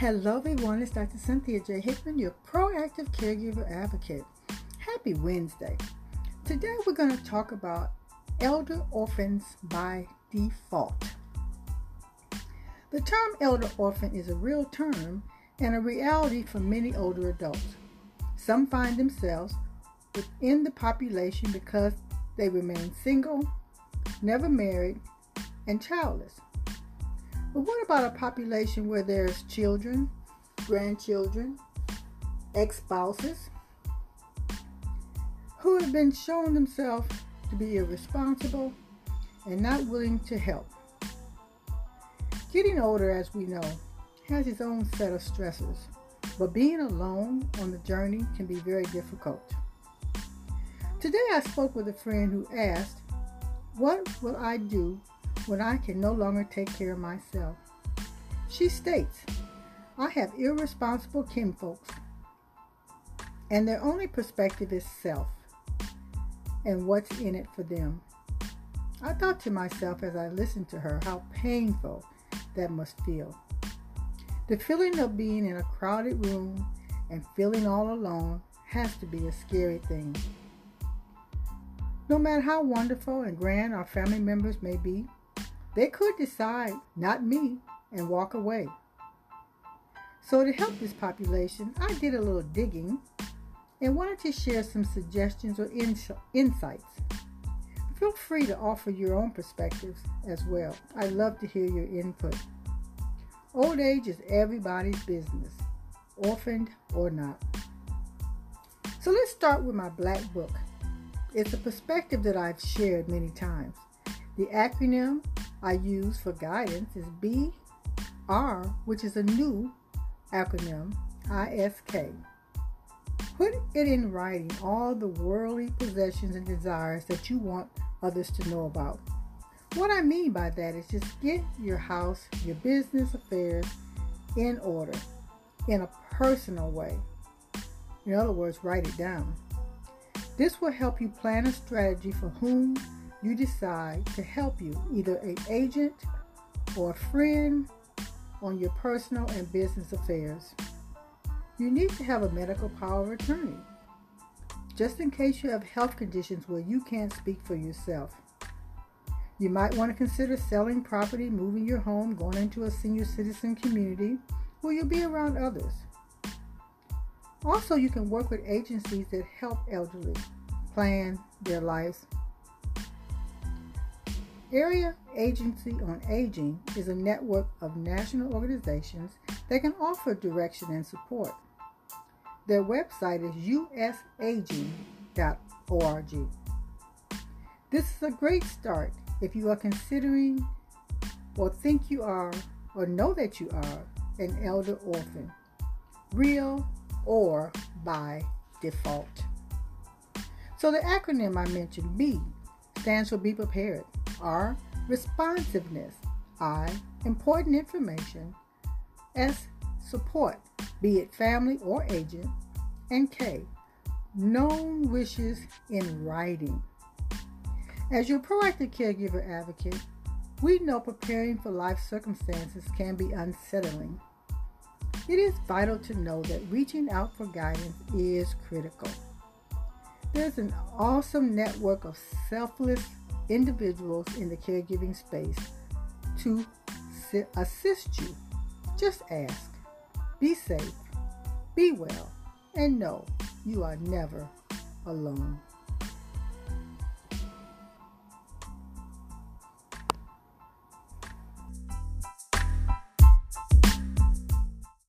Hello, everyone. It's Dr. Cynthia J. Hickman, your proactive caregiver advocate. Happy Wednesday. Today, we're going to talk about elder orphans by default. The term elder orphan is a real term and a reality for many older adults. Some find themselves within the population because they remain single, never married, and childless. But what about a population where there's children, grandchildren, ex spouses who have been shown themselves to be irresponsible and not willing to help? Getting older, as we know, has its own set of stresses, but being alone on the journey can be very difficult. Today I spoke with a friend who asked, What will I do when I can no longer take care of myself. She states, I have irresponsible kinfolks, and their only perspective is self and what's in it for them. I thought to myself as I listened to her how painful that must feel. The feeling of being in a crowded room and feeling all alone has to be a scary thing. No matter how wonderful and grand our family members may be, they could decide, not me, and walk away. So, to help this population, I did a little digging and wanted to share some suggestions or ins- insights. Feel free to offer your own perspectives as well. I love to hear your input. Old age is everybody's business, orphaned or not. So let's start with my black book. It's a perspective that I've shared many times. The acronym I use for guidance is BR, which is a new acronym, ISK. Put it in writing all the worldly possessions and desires that you want others to know about. What I mean by that is just get your house, your business affairs in order in a personal way. In other words, write it down. This will help you plan a strategy for whom you decide to help you, either an agent or a friend, on your personal and business affairs. You need to have a medical power of attorney, just in case you have health conditions where you can't speak for yourself. You might want to consider selling property, moving your home, going into a senior citizen community where you'll be around others. Also, you can work with agencies that help elderly plan their lives Area Agency on Aging is a network of national organizations that can offer direction and support. Their website is usaging.org. This is a great start if you are considering or think you are or know that you are an elder orphan, real or by default. So the acronym I mentioned, B, stands for Be Prepared. R. Responsiveness. I. Important information. S. Support, be it family or agent. And K. Known wishes in writing. As your proactive caregiver advocate, we know preparing for life circumstances can be unsettling. It is vital to know that reaching out for guidance is critical. There's an awesome network of selfless individuals in the caregiving space to assist you. Just ask. Be safe, be well, and know you are never alone.